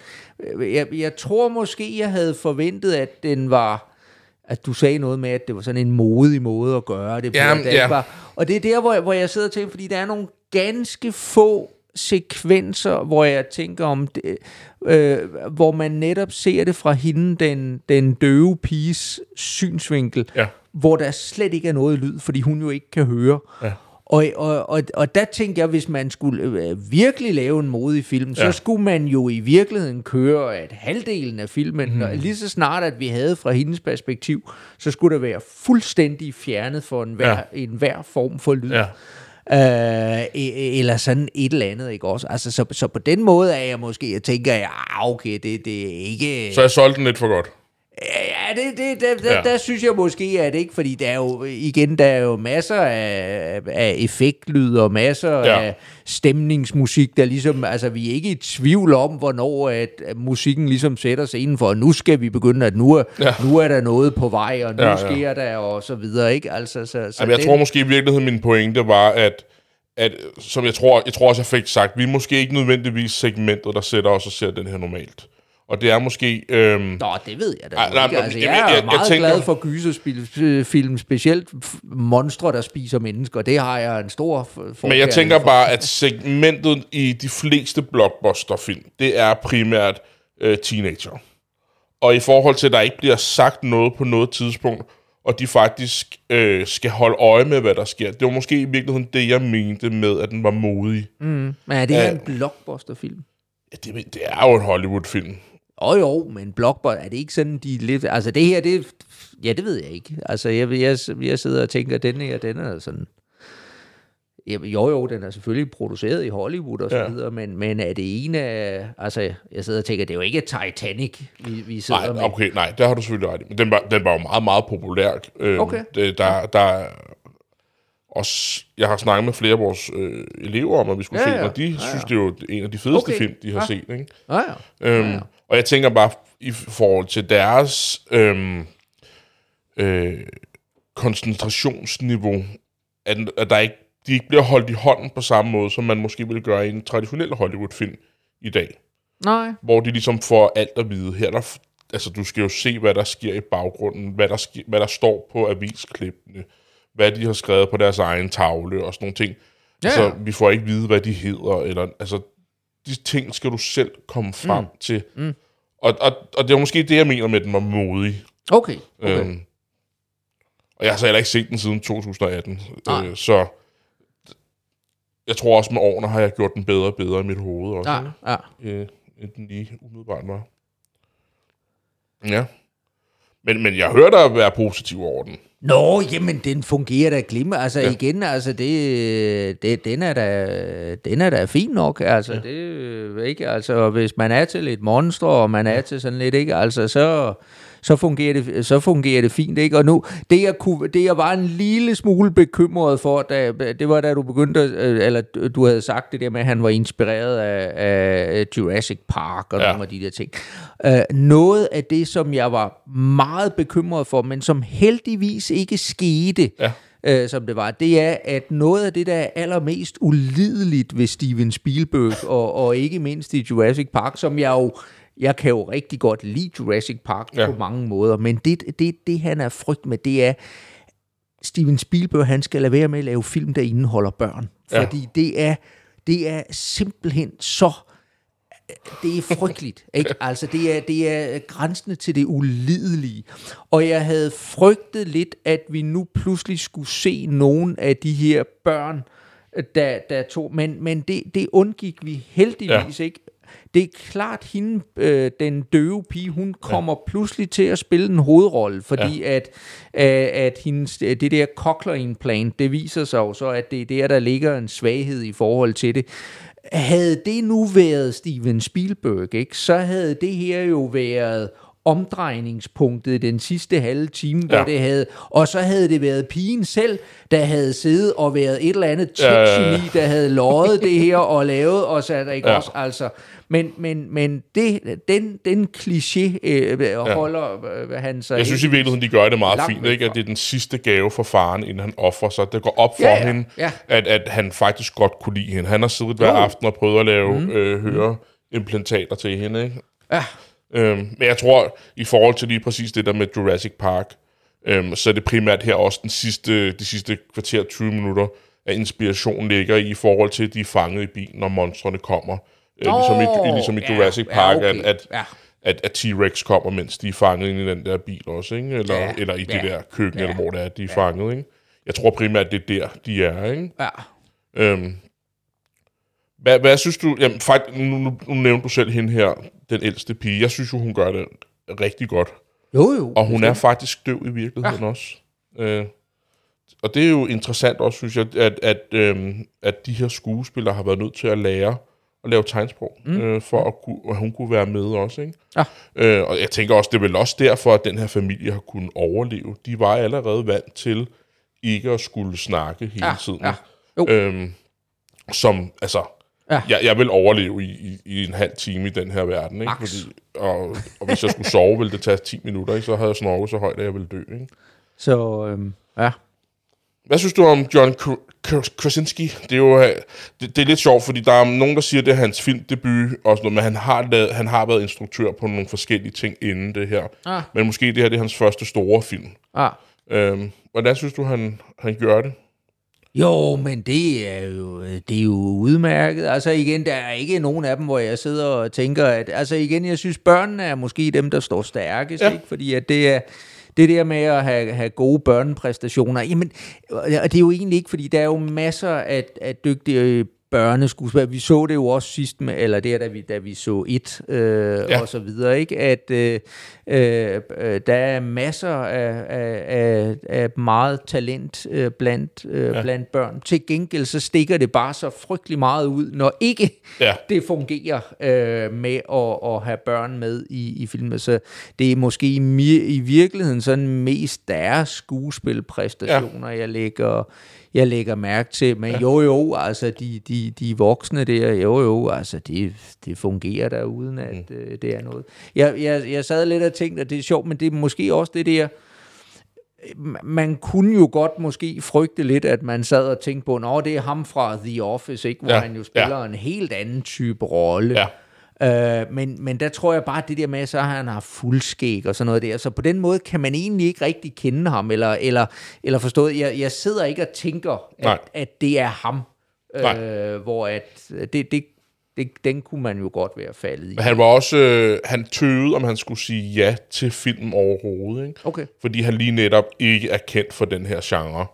jeg, jeg tror måske, jeg havde forventet, at den var, at du sagde noget med, at det var sådan en modig måde at gøre det på. Ja, ja. Var, og det er der, hvor, hvor jeg sidder og tænker, fordi der er nogle ganske få sekvenser, hvor jeg tænker om det, øh, hvor man netop ser det fra hende, den, den døve piges synsvinkel, ja. hvor der slet ikke er noget lyd, fordi hun jo ikke kan høre. Ja. Og, og, og, og der tænkte jeg, hvis man skulle øh, virkelig lave en modig film, ja. så skulle man jo i virkeligheden køre at halvdelen af filmen, mm. og lige så snart at vi havde fra hendes perspektiv, så skulle der være fuldstændig fjernet for en hver, ja. en hver form for lyd. Ja. Øh, e-, e-, eller sådan et eller andet, ikke også? Altså, så, så på den måde er jeg måske, jeg tænker, ja, okay, det, det er ikke... Så jeg solgte den lidt for godt. Det, det, det, ja. Der, der synes jeg måske, at ikke, fordi der er jo, igen, der er jo masser af, af effektlyd og masser ja. af stemningsmusik, der ligesom, altså vi er ikke i tvivl om, hvornår at, at musikken ligesom sætter sig indenfor, og nu skal vi begynde, at nu er, ja. nu er der noget på vej, og nu ja, ja. sker der, og så videre, ikke? Altså, så, så Jamen, jeg den, tror måske i virkeligheden, min pointe var, at at, som jeg tror, jeg tror også, jeg fik sagt, vi er måske ikke nødvendigvis segmentet, der sætter os og ser den her normalt. Og det er måske... Øhm, Nå, det ved jeg da ej, nej, ikke. Altså, jeg, jeg, jeg, er meget jeg tænker, glad for gyserfilm, specielt monstre, der spiser mennesker. Det har jeg en stor for. Men jeg tænker for. bare, at segmentet i de fleste blockbuster-film, det er primært øh, teenager. Og i forhold til, at der ikke bliver sagt noget på noget tidspunkt, og de faktisk øh, skal holde øje med, hvad der sker. Det var måske i virkeligheden det, jeg mente med, at den var modig. Mm. Men er det her en blockbuster-film? Ja, det, det er jo en Hollywood-film. Jo jo, men blockbuster, er det ikke sådan, de lidt... Altså det her, det... Ja, det ved jeg ikke. Altså jeg, jeg, jeg sidder og tænker, den her, den er sådan... Jo, jo, den er selvfølgelig produceret i Hollywood og så ja. videre, men, men er det ene af... Altså, jeg sidder og tænker, det er jo ikke Titanic, vi, vi sidder nej, med. Okay, nej, det har du selvfølgelig ret. Men den var, den var jo meget, meget populær. Øhm, okay. Det, der, der, også, jeg har snakket med flere af vores øh, elever om, at vi skulle ja, se den, og de ja, ja. synes, det er jo en af de fedeste okay. film, de har ja. set. Ikke? Ja, ja. Øhm, ja, ja. Og jeg tænker bare, i forhold til deres øhm, øh, koncentrationsniveau, at, at der ikke, de ikke bliver holdt i hånden på samme måde, som man måske ville gøre i en traditionel Hollywood-film i dag. Nej. Hvor de ligesom får alt at vide. Her der, altså, du skal jo se, hvad der sker i baggrunden, hvad der, sker, hvad der står på avisklippene, hvad de har skrevet på deres egen tavle og sådan nogle ting. Ja. Altså, vi får ikke vide, hvad de hedder, eller, altså, de ting skal du selv komme frem mm. til. Mm. Og, og, og det var måske det, jeg mener med, at den var modig. Okay. okay. Øhm, og jeg har så heller ikke set den siden 2018. Øh, så jeg tror også med årene har jeg gjort den bedre og bedre i mit hoved. Også, ja, ja. Øh, end den lige umiddelbart var. Ja. Men, men jeg hører dig være positiv over den. Nå, jamen, den fungerer da glimmer. Altså ja. igen, altså det, det, den, er da, den er da fin nok. Altså ja. det, ikke? Altså hvis man er til lidt monster, og man er til sådan lidt, ikke? Altså så så fungerer det, så fungerer det fint. Ikke? Og nu, det jeg, kunne, det jeg var en lille smule bekymret for, da, det var da du begyndte, øh, eller du havde sagt det der med, at han var inspireret af, af Jurassic Park og ja. nogle af de der ting. Uh, noget af det, som jeg var meget bekymret for, men som heldigvis ikke skete, ja øh, som det var, det er, at noget af det, der er allermest ulideligt ved Steven Spielberg, og, og ikke mindst i Jurassic Park, som jeg jo jeg kan jo rigtig godt lide Jurassic Park ja. på mange måder, men det, det, det han er frygt med, det er, Steven Spielberg, han skal lade være med at lave film, der indeholder børn. Fordi ja. det, er, det er simpelthen så det er frygteligt, (laughs) ikke? Altså, det er, det er grænsende til det ulidelige. Og jeg havde frygtet lidt, at vi nu pludselig skulle se nogle af de her børn, der, der tog, men, men det, det undgik vi heldigvis ja. ikke. Det er klart, hende, øh, den døve pige, hun kommer ja. pludselig til at spille en hovedrolle, fordi ja. at, øh, at hendes, det der cochlear implant, det viser sig jo så, at det er der, der ligger en svaghed i forhold til det. Havde det nu været Steven Spielberg, ikke, så havde det her jo været omdrejningspunktet i den sidste halve time, ja. hvor det havde, og så havde det været pigen selv, der havde siddet og været et eller andet tech ja, ja, ja. der havde løjet det her og lavet og sat ikke ja. også, altså, men, men, men det, den, den kliché øh, holder øh, han sig... Jeg synes i virkeligheden, de gør det meget fint, ikke? at det er den sidste gave for faren, inden han offrer sig. Det går op for ja, ja, hende, ja. At, at han faktisk godt kunne lide hende. Han har siddet hver aften og prøvet at lave mm. øh, høre implantater til hende. Ikke? Ja. Øhm, men jeg tror, i forhold til lige præcis det der med Jurassic Park, øhm, så er det primært her også den sidste, de sidste kvarter 20 minutter, at inspirationen ligger i, i forhold til, at de er fanget i bilen, når monstrene kommer. Øh, ligesom, i, ligesom i Jurassic ja, Park, ja, okay. at, at, at, at T-Rex kommer, mens de er fanget ind i den der bil også, ikke? Eller, ja, eller i det der køkken, ja, eller hvor det er, de er ja. fanget. Ikke? Jeg tror primært, det er der, de er, ikke? Ja. Øhm, hvad, hvad synes du... Jamen, faktisk, nu, nu, nu nævnte du selv hende her, den ældste pige. Jeg synes jo, hun gør det rigtig godt. Jo, jo. Og hun er faktisk døv i virkeligheden ja. også. Øh, og det er jo interessant også, synes jeg, at, at, øhm, at de her skuespillere har været nødt til at lære at lave tegnsprog, mm. øh, for at, kunne, at hun kunne være med også. Ikke? Ja. Øh, og jeg tænker også, det er vel også derfor, at den her familie har kunnet overleve. De var allerede vant til ikke at skulle snakke hele Ja, tiden. ja. Jo. Øhm, som, altså, Ja. jeg, jeg vil overleve i, i, i en halv time i den her verden. Ikke? Max. Fordi, og, og hvis jeg skulle sove, ville det tage 10 minutter, ikke? så havde jeg snorket så højt, at jeg ville dø. Ikke? Så, øhm, ja. Hvad synes du om John Kr- Kr- Krasinski? Det er jo øh, det, det er lidt sjovt, fordi der er nogen, der siger, at det er hans filmdebut, og sådan noget, men han har, lavet, han har været instruktør på nogle forskellige ting inden det her. Ah. Men måske det her det er hans første store film. Ah. Øhm, hvordan synes du, han, han gør det? Jo, men det er jo, det er jo udmærket. Altså igen, der er ikke nogen af dem, hvor jeg sidder og tænker, at altså igen, jeg synes, børnene er måske dem, der står stærkest, ja. Ikke? fordi at det er det der med at have, have gode børnepræstationer, jamen, og det er jo egentlig ikke, fordi der er jo masser af, af dygtige børneskuespillere. Vi så det jo også sidst med, eller det er da vi, da vi så et øh, ja. Og så videre, ikke? At øh, øh, der er masser af, af, af, meget talent øh, blandt, øh, ja. Blandt børn. Til gengæld så stikker det bare så frygtelig meget ud, når ikke Ja. det fungerer øh, med at, at have børn med i, i filmen. Så det er måske i, i virkeligheden sådan mest deres skuespilpræstationer, ja. jeg lægger jeg lægger mærke til. Men ja. jo jo, altså de, de, de voksne der, jo jo, altså det, det fungerer der uden at mm. øh, det er noget. Jeg, jeg, jeg sad lidt og tænkte, at det er sjovt, men det er måske også det der, man kunne jo godt måske frygte lidt, at man sad og tænkte på, at det er ham fra The Office, ikke? hvor. Ja, han jo spiller ja. en helt anden type rolle. Ja. Øh, men, men der tror jeg bare, at det der med, så har han haft fuldskæg og sådan noget der. Så på den måde kan man egentlig ikke rigtig kende ham, eller, eller, eller forstået, jeg, jeg sidder ikke og tænker, at, at det er ham. Nej. Øh, hvor at, det, det, det, den kunne man jo godt være faldet i. Han var også, øh, han tøvede, om han skulle sige ja til film overhovedet, ikke? Okay. fordi han lige netop ikke er kendt for den her genre.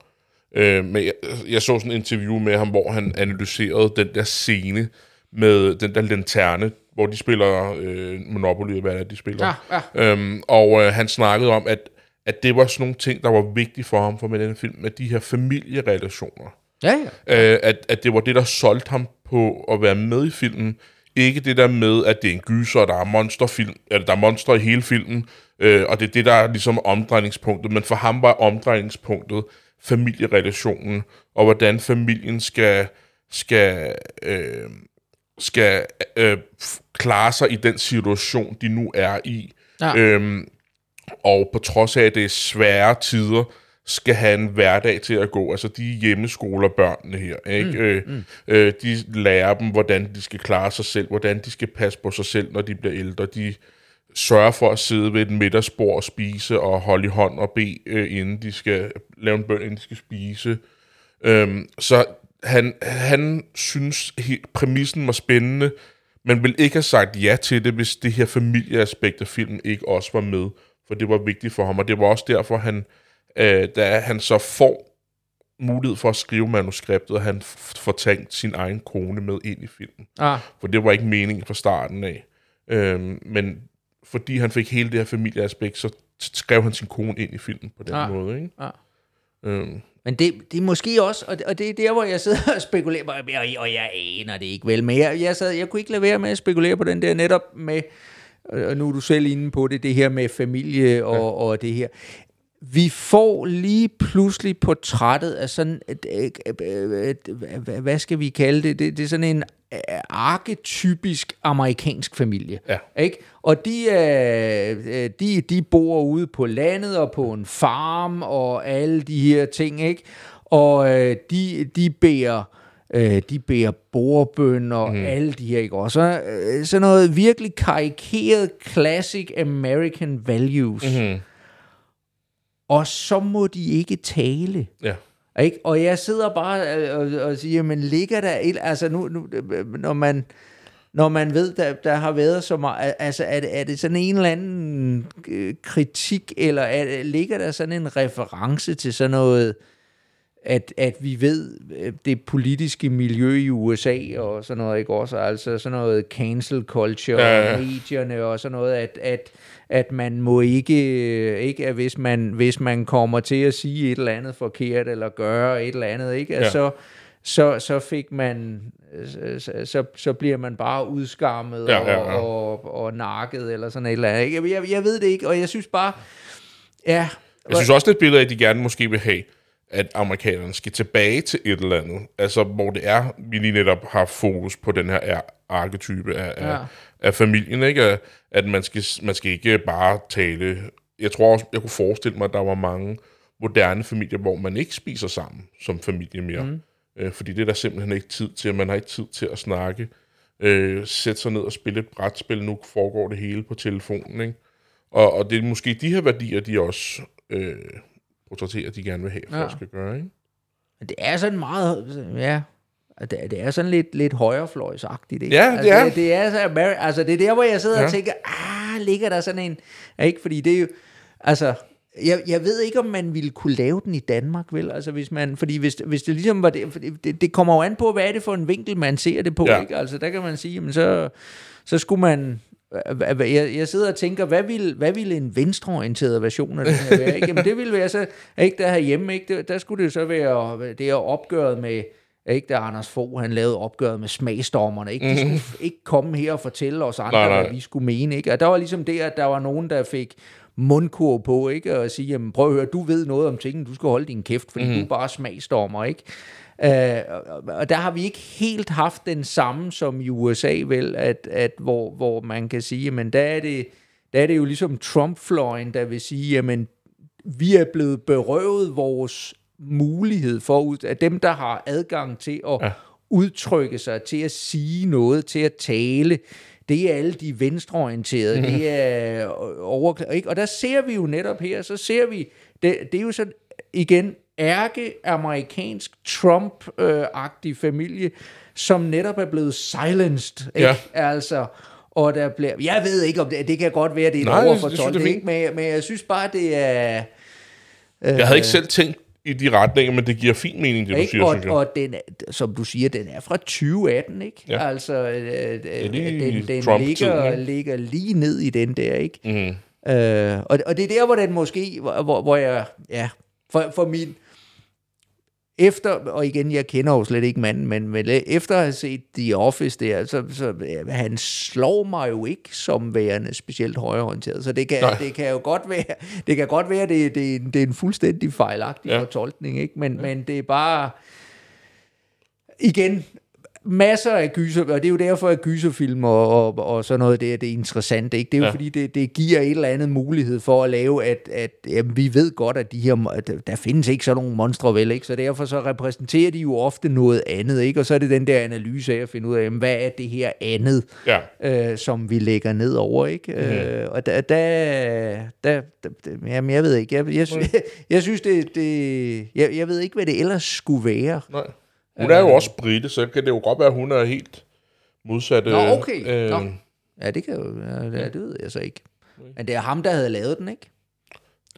Øh, men jeg, jeg så sådan en interview med ham, hvor han analyserede den der scene med den der lanterne, hvor de spiller øh, Monopoly, hvad er de spiller. Ja, Øhm, og øh, han snakkede om, at, at det var sådan nogle ting, der var vigtige for ham for med den film, med de her familierelationer. Ja, ja. Øh, at, at det var det, der solgte ham på at være med i filmen. Ikke det der med, at det er en gyser, og der er monsterfilm, eller der er monster i hele filmen, øh, og det er det, der er ligesom omdrejningspunktet. Men for ham var omdrejningspunktet familierelationen, og hvordan familien skal, skal, øh, skal øh, klare sig i den situation, de nu er i. Ja. Øhm, og på trods af, at det er svære tider, skal have en hverdag til at gå. Altså de hjemmeskoler børnene her, ikke? Mm, øh, mm. Øh, de lærer dem, hvordan de skal klare sig selv, hvordan de skal passe på sig selv, når de bliver ældre. De sørger for at sidde ved et middagsbord og spise og holde i hånd og bede, øh, inden de skal lave en bøn, inden de skal spise. Øhm, så han, han synes, he- præmissen var spændende, men ville ikke have sagt ja til det, hvis det her familieaspekt af filmen ikke også var med. For det var vigtigt for ham, og det var også derfor, han, øh, da han så får mulighed for at skrive manuskriptet, og han får tænkt sin egen kone med ind i filmen. Ah, For det var ikke meningen fra starten af. Øhm, men fordi han fik hele det her familieaspekt, så skrev han sin kone ind i filmen på den Ah. måde. Ikke? ah. Øhm, Men det, det er måske også, og det, og det er der, hvor jeg sidder og spekulerer, og jeg, og jeg aner det ikke vel, men jeg, jeg, sad, jeg kunne ikke lade være med at spekulere på den der netop med, og nu er du selv inde på det, det her med familie og, ja. og det her. Vi får lige pludselig portrættet af sådan, et, et, et, et, et, hvad skal vi kalde det? Det, det er sådan en øh, arketypisk amerikansk familie. Ja. Ikke? Og de, øh, de, de bor ude på landet og på en farm og alle de her ting, ikke? Og øh, de, de bærer øh, de bærer bordbøn og mm. alle de her, ikke? Og så øh, sådan noget virkelig karikeret classic American values. Mm-hmm. Og så må de ikke tale. ja. Ikke? Og jeg sidder bare øh, og, og siger, men ligger der et, altså nu, nu når man når man ved, der, der har været så meget, altså er det, er det sådan en eller anden øh, kritik, eller er, ligger der sådan en reference til sådan noget, at, at vi ved øh, det politiske miljø i USA og sådan noget, ikke også? Altså sådan noget cancel culture Ja, og medierne og sådan noget, at, at, at man må ikke, ikke at hvis man, hvis man kommer til at sige et eller andet forkert, eller gøre et eller andet, ikke? At Ja. så, så, så fik man, så, så, så bliver man bare udskammet Ja, ja, ja. Og, og, og nakket, eller sådan et eller andet. ikke? Jeg, jeg ved det ikke, og jeg synes bare, ja, Jeg synes også, det er et billede af, at de gerne måske vil have, at amerikanerne skal tilbage til et eller andet. Altså, hvor det er, vi lige netop har fokus på den her ar- arketype af, ja. Af, af familien, ikke? At- At man skal, man skal ikke bare tale... Jeg tror også, jeg kunne forestille mig, at der var mange moderne familier, hvor man ikke spiser sammen som familie mere. Mm. Øh, fordi det er der simpelthen ikke tid til, og man har ikke tid til at snakke. Øh, sætte sig ned og spille et brætspil. Nu foregår det hele på telefonen, ikke? Og, og det er måske de her værdier, de også øh, portrætterer, de gerne vil have, for Ja. at skal gøre, ikke? Men Det er sådan meget, ja, det er, det er sådan lidt, lidt højrefløjsagtigt, ikke? Ja, det altså, er. Det, det er, så, Ameri- altså, det er der, hvor jeg sidder ja. Og tænker, ah, ligger der sådan en, ikke? Fordi det er jo, altså, jeg, jeg ved ikke, om man ville kunne lave den i Danmark, vel? Altså, hvis man, fordi hvis, hvis det ligesom var det, det, det kommer jo an på, hvad er det for en vinkel, man ser det på, Ja. ikke? Altså, der kan man sige, jamen, så, så skulle man, jeg, jeg sidder og tænker, hvad ville, hvad ville en venstreorienteret version af det her være? Ikke? Jamen, det ville være så, ikke der herhjemme, ikke? Det, der skulle det så være det her opgøret med, ikke da Anders Fogh, han lavede opgøret med smagsdommerne, ikke? De skulle ikke komme her og fortælle os andre, Nej, nej. hvad vi skulle mene, ikke? Og der var ligesom det, at der var nogen, der fik mundkur på, ikke? Og sige, jamen prøv at høre, du ved noget om tingene, du skal holde din kæft, fordi mm. du er bare smagsdommer, ikke? Øh, og- der har vi ikke helt haft den samme som i USA, vel, at, at hvor, hvor man kan sige, men der er det, der er det jo ligesom Trump-fløjen, der vil sige, jamen, vi er blevet berøvet vores mulighed for, at dem, der har adgang til at ja. udtrykke sig, til at sige noget, til at tale, det er alle de venstreorienterede, det er over, ikke? Og der ser vi jo netop her, så ser vi, det, det er jo sådan, igen, ærke-amerikansk Trump-agtig familie, som netop er blevet silenced, ikke? Ja. Altså, og der bliver, jeg ved ikke, om det, det kan godt være, det er Nej, en er overfortolkning, ikke? Men, men jeg synes bare, det er... Jeg havde ikke selv tænkt i de retninger, men det giver fin mening, det du Ikke? siger, Og, synes jeg. og den, som du siger, den er fra 2018, ikke? Ja. Altså, øh, øh, lige den, den ligger, ligger lige ned i den der, ikke? Mm. Øh, og, og det er der, hvor den måske, hvor, hvor- hvor jeg, ja, for, for min, efter, og igen, jeg kender jo slet ikke manden, men, men efter at have set The Office der, så, så ja, han slår mig jo ikke som værende specielt højreorienteret, så det kan, Nej. det kan jo godt være, det kan godt være, det, det, er en- det er en fuldstændig fejlagtig ja. Ja. fortolkning, ikke? Men, ja. men det er bare, igen, masser af gyser, og det er jo derfor, at gyserfilm og, og, og sådan noget, det, er- det er interessant, ikke? Det er jo ja. Fordi, det, det giver et eller andet mulighed for at lave, at, at jamen, vi ved godt, at de her, at der findes ikke sådan nogle monstre, vel, ikke? Så derfor så repræsenterer de jo ofte noget andet, ikke? Og så er det den der analyse af at finde ud af, jamen, hvad er det her andet, Ja. øh, som vi lægger ned over, ikke? Mm. Øh, og der, der, der, der, der, jamen, jeg ved ikke, jeg, jeg, jeg, (laughs) jeg synes, det, det jeg, jeg ved ikke, hvad det ellers skulle være. Nej. Hun er jo også brite, så kan det jo godt være, at hun er helt modsat. Nå, øh, okay. øh, Nå. Ja, det kan jo, ja, det, ved jeg så ikke. Men det er ham, der havde lavet den, ikke?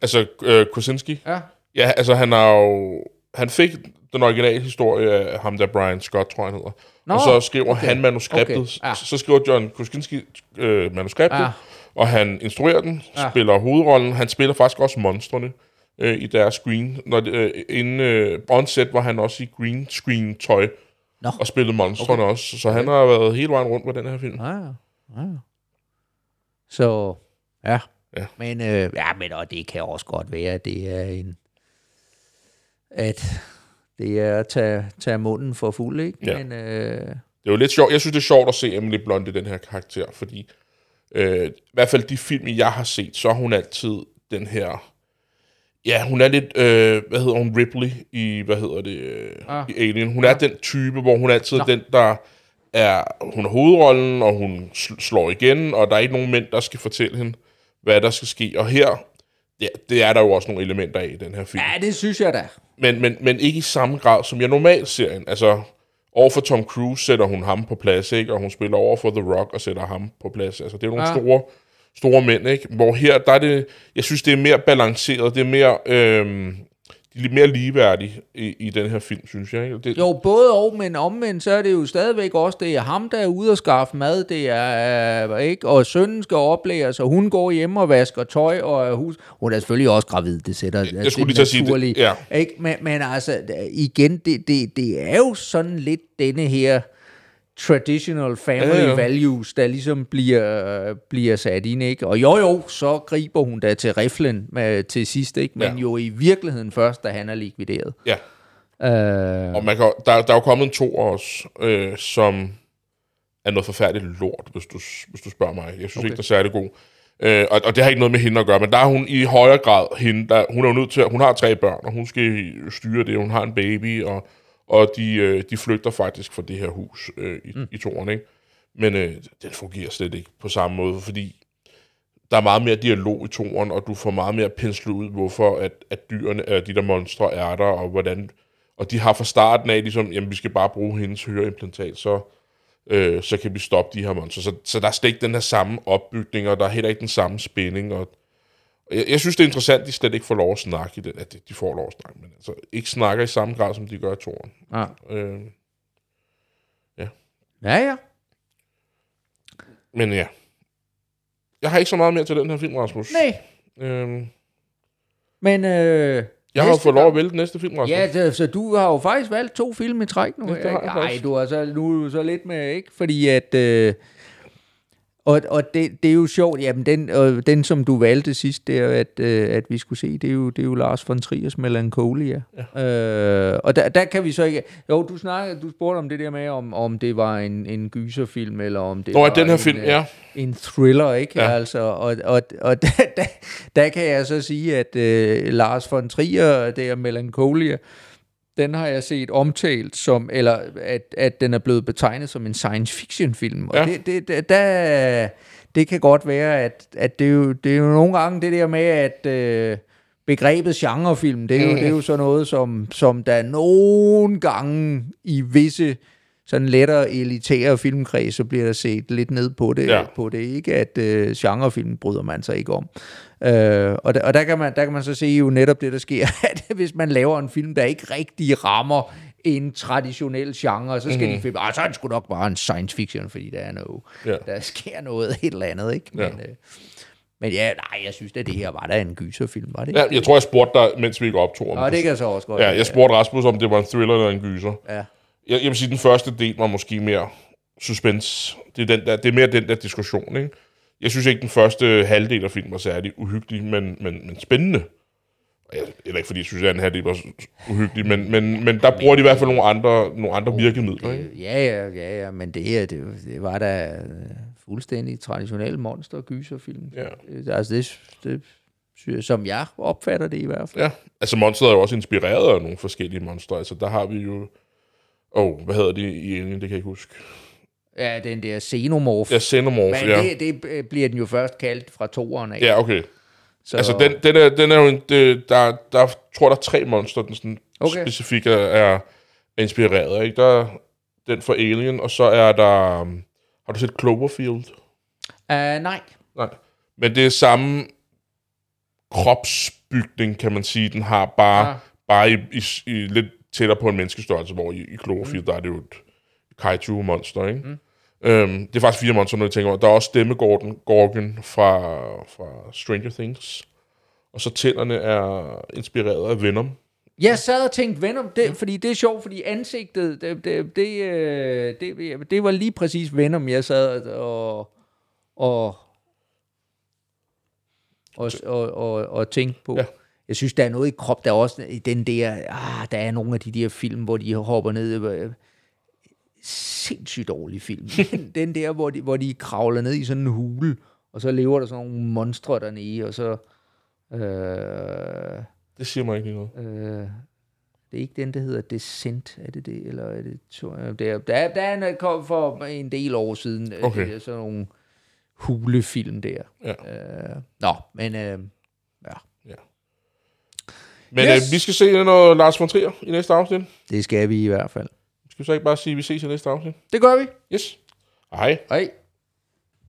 Altså, øh, Kosinski? Ja. Ja, altså han har jo... Han fik den originale historie af ham der Brian Scott, tror jeg han hedder. Nå, og så skriver okay. han manuskriptet. Okay, ja. Så, så skriver John Kosinski øh, manuskriptet, Ja. og han instruerer den, Ja. spiller hovedrollen. Han spiller faktisk også monstrene øh, i deres screen. Når, øh, inden øh, on set var han også i green screen tøj Nå. og spillede monstrene okay. også. Så han har været hele vejen rundt med den her film. Ja, ja. ja. Så, ja. Ja. Men, øh, ja, men og det kan også godt være, at det er en... At det er at tage, tage munden for fuld, ikke? Ja. Men, øh, Det er jo lidt sjovt. Jeg synes, det er sjovt at se Emily Blunt i den her karakter, fordi øh, i hvert fald de film, jeg har set, så er hun altid den her... Ja, hun er lidt, øh, hvad hedder hun, Ripley i, hvad hedder det, øh, Ah. i Alien. Hun er den type, hvor hun altid er Nå. den, der er, hun er hovedrollen, og hun sl- slår igen, og der er ikke nogen mænd, der skal fortælle hende, hvad der skal ske. Og her, ja, det er der jo også nogle elementer af i den her film. ja, det synes jeg da. Men, men, men ikke i samme grad, som jeg normalt ser en. Altså, over for Tom Cruise sætter hun ham på plads, ikke? Og hun spiller over for The Rock og sætter ham på plads. Altså, det er nogle Ja. ja. store, store mænd, ikke? Hvor her, der er det... Jeg synes, det er mere balanceret. Det er mere... Er lidt mere ligeværdige i, i den her film, synes jeg. Ikke? Det, Jo, både og, men omvendt, så er det jo stadigvæk også, det er ham, der er ude og skaffe mad, det er, øh, ikke? Og sønnen skal oplæres, og hun går hjem og vasker tøj, og hus... Hun er selvfølgelig også gravid, det sætter jeg skulle lige til at sige det, ja. Ikke? Men, men altså, igen, det, det, det er jo sådan lidt denne her traditional family Ja, ja, values, der ligesom bliver, bliver sat ind, ikke? Og jo, jo, så griber hun da til riflen med, til sidst, ikke? Men Ja. jo i virkeligheden først, da han er likvideret. ja. Øh, Og man kan, der, der er jo kommet en to også, øh, som er noget forfærdeligt lort, hvis du, hvis du spørger mig. Jeg synes okay. ikke, den er særlig god. Øh, og, og det har ikke noget med hende at gøre, men der er hun i højere grad hende, der, hun er jo nødt til, at- hun har tre børn, og hun skal styre det, hun har en baby, og, og de, øh, de flygter faktisk fra det her hus øh, i, mm. i toren, ikke? Men øh, den fungerer slet ikke på samme måde, fordi der er meget mere dialog i toren, og du får meget mere penslet ud, hvorfor at, at dyrene, at de der monstre er der, og hvordan... Og de har fra starten af ligesom, jamen vi skal bare bruge hendes høreimplantat, så, øh, så kan vi stoppe de her monstre. Så, så der er slet ikke den her samme opbygning, og der er heller ikke den samme spænding. Og, og jeg, jeg synes, det er interessant, at de slet ikke får lov at snakke i den, at de- får lov at snakke, men altså ikke snakker i samme grad, som de gør i toren. ja. Øh, ja, ja. men ja. Jeg har ikke så meget mere til den her film, Rasmus. Nej, Øh, men... Øh, jeg har jo fået lov at vælge den næste film, Rasmus. Ja, det, så du har jo faktisk valgt to film i træk nu. Ja, Nej, du har så, nu er du så lidt med, ikke? Fordi at... Øh, og og det, det er jo sjovt, jamen den, og den som du valgte sidst, der, at, øh, at vi skulle se, det er jo, det er jo Lars von Triers Melancholia. Ja. Øh, og der, der kan vi så ikke... Jo, du snakkede, du spurgte om det der med, om, om det var en, en gyserfilm, eller om det Nå, var den her en, film, øh, ja. en thriller, ikke? Ja. Altså, og og, og der, der, der kan jeg så sige, at øh, Lars von Trier, det er Melancholia, den har jeg set omtalt som, eller at, at den er blevet betegnet som en science fiction film. Og Ja. det, det, det, der, det kan godt være, at, at det, er jo, det er jo nogle gange det der med, at øh, begrebet genrefilm, det er, jo, det er jo sådan noget, som, som der nogle gange i visse sådan lettere elitære filmkredse bliver der set lidt ned på det, Ja. ja. på det ikke at øh, genrefilm bryder man sig ikke om. Øh, og der, og der, kan man, der kan man så se jo netop det, der sker, (laughs) at hvis man laver en film, der ikke rigtig rammer en traditionel genre, så skal mm-hmm. de film, ah, så er det sgu nok bare en science fiction, fordi der er noget, Ja. ja. der sker noget et eller andet, ikke? Ja. Men, øh, men ja, nej, jeg synes, at det her var da en gyserfilm, var det ja. ikke? Jeg tror, jeg spurgte dig, mens vi ikke optog. du- det kan så også godt Ja, jeg spurgte Rasmus, om det var en thriller eller en gyser. Ja. Jeg, jeg vil sige, den første del var måske mere suspense. Det er, den der, det er mere den der diskussion, ikke? Jeg synes ikke, den første halvdel af filmen var særlig uhyggelig, men, men, men spændende. Og jeg- Eller ikke, fordi jeg synes, at den halvdel var uhyggelig, men, men, men der bruger de i hvert fald nogle andre, nogle andre virkemidler. Ikke? Øh, Ja, ja, ja, ja, men det her, det, det var da øh, fuldstændig traditionel monster gyserfilm. Ja. Øh, Altså det, det, som jeg opfatter det i hvert fald. Ja, altså monsteret er jo også inspireret af nogle forskellige monstre. Altså der har vi jo... Åh, oh, hvad hedder det i Alien? Det kan jeg ikke huske. Ja, den der xenomorph. Ja, Xenomorph, men ja. det, det bliver den jo først kaldt fra toeren af. Ja, okay. så, Altså, den, den, er, den er jo en, det, der, der tror der er tre monster, den sådan okay. Specifikt er, er inspireret af. Ikke? Der er den for Alien, og så er der... um, Har du set Cloverfield? Uh, nej. Nej. Men det er samme kropsbygning, kan man sige. Den har bare, Ah. bare i, i, i lidt tættere på en menneskestørrelse, hvor i, i Cloverfield, mm. der er det jo et kaiju-monster, ikke? Mm. Øhm, det er faktisk fire monster, når jeg tænker over. Der er også stemmegorgon Gorgon fra, fra Stranger Things. Og så tænderne er inspireret af Venom. Jeg sad og tænkte Venom, det, fordi det er sjovt, fordi ansigtet, det, det, det, øh, det, det var lige præcis Venom, jeg sad og, og, og, og, og, og tænkte på. Ja. Jeg synes, der er noget i krop, der er også i den der, ah, der er nogle af de der film, hvor de hopper ned, øh, sindssygt dårlig film. (laughs) Den, der, hvor de, hvor de kravler ned i sådan en hule, og så lever der sådan nogle monstre dernede, og så... Øh, Det siger mig ikke lige noget. Øh, det er ikke den, der hedder Descent, er det det? Eller er det øh, der, der, der er en, kom for en del år siden, øh, Okay. er sådan nogle hulefilm der. Ja. Øh, nå, men øh, Men Yes. øh, vi skal se noget Lars von Trier i næste afsnit. det skal vi i hvert fald. Skal vi så ikke bare sige, at vi ses i næste afsnit? Det gør vi. Yes. Hej. Hej.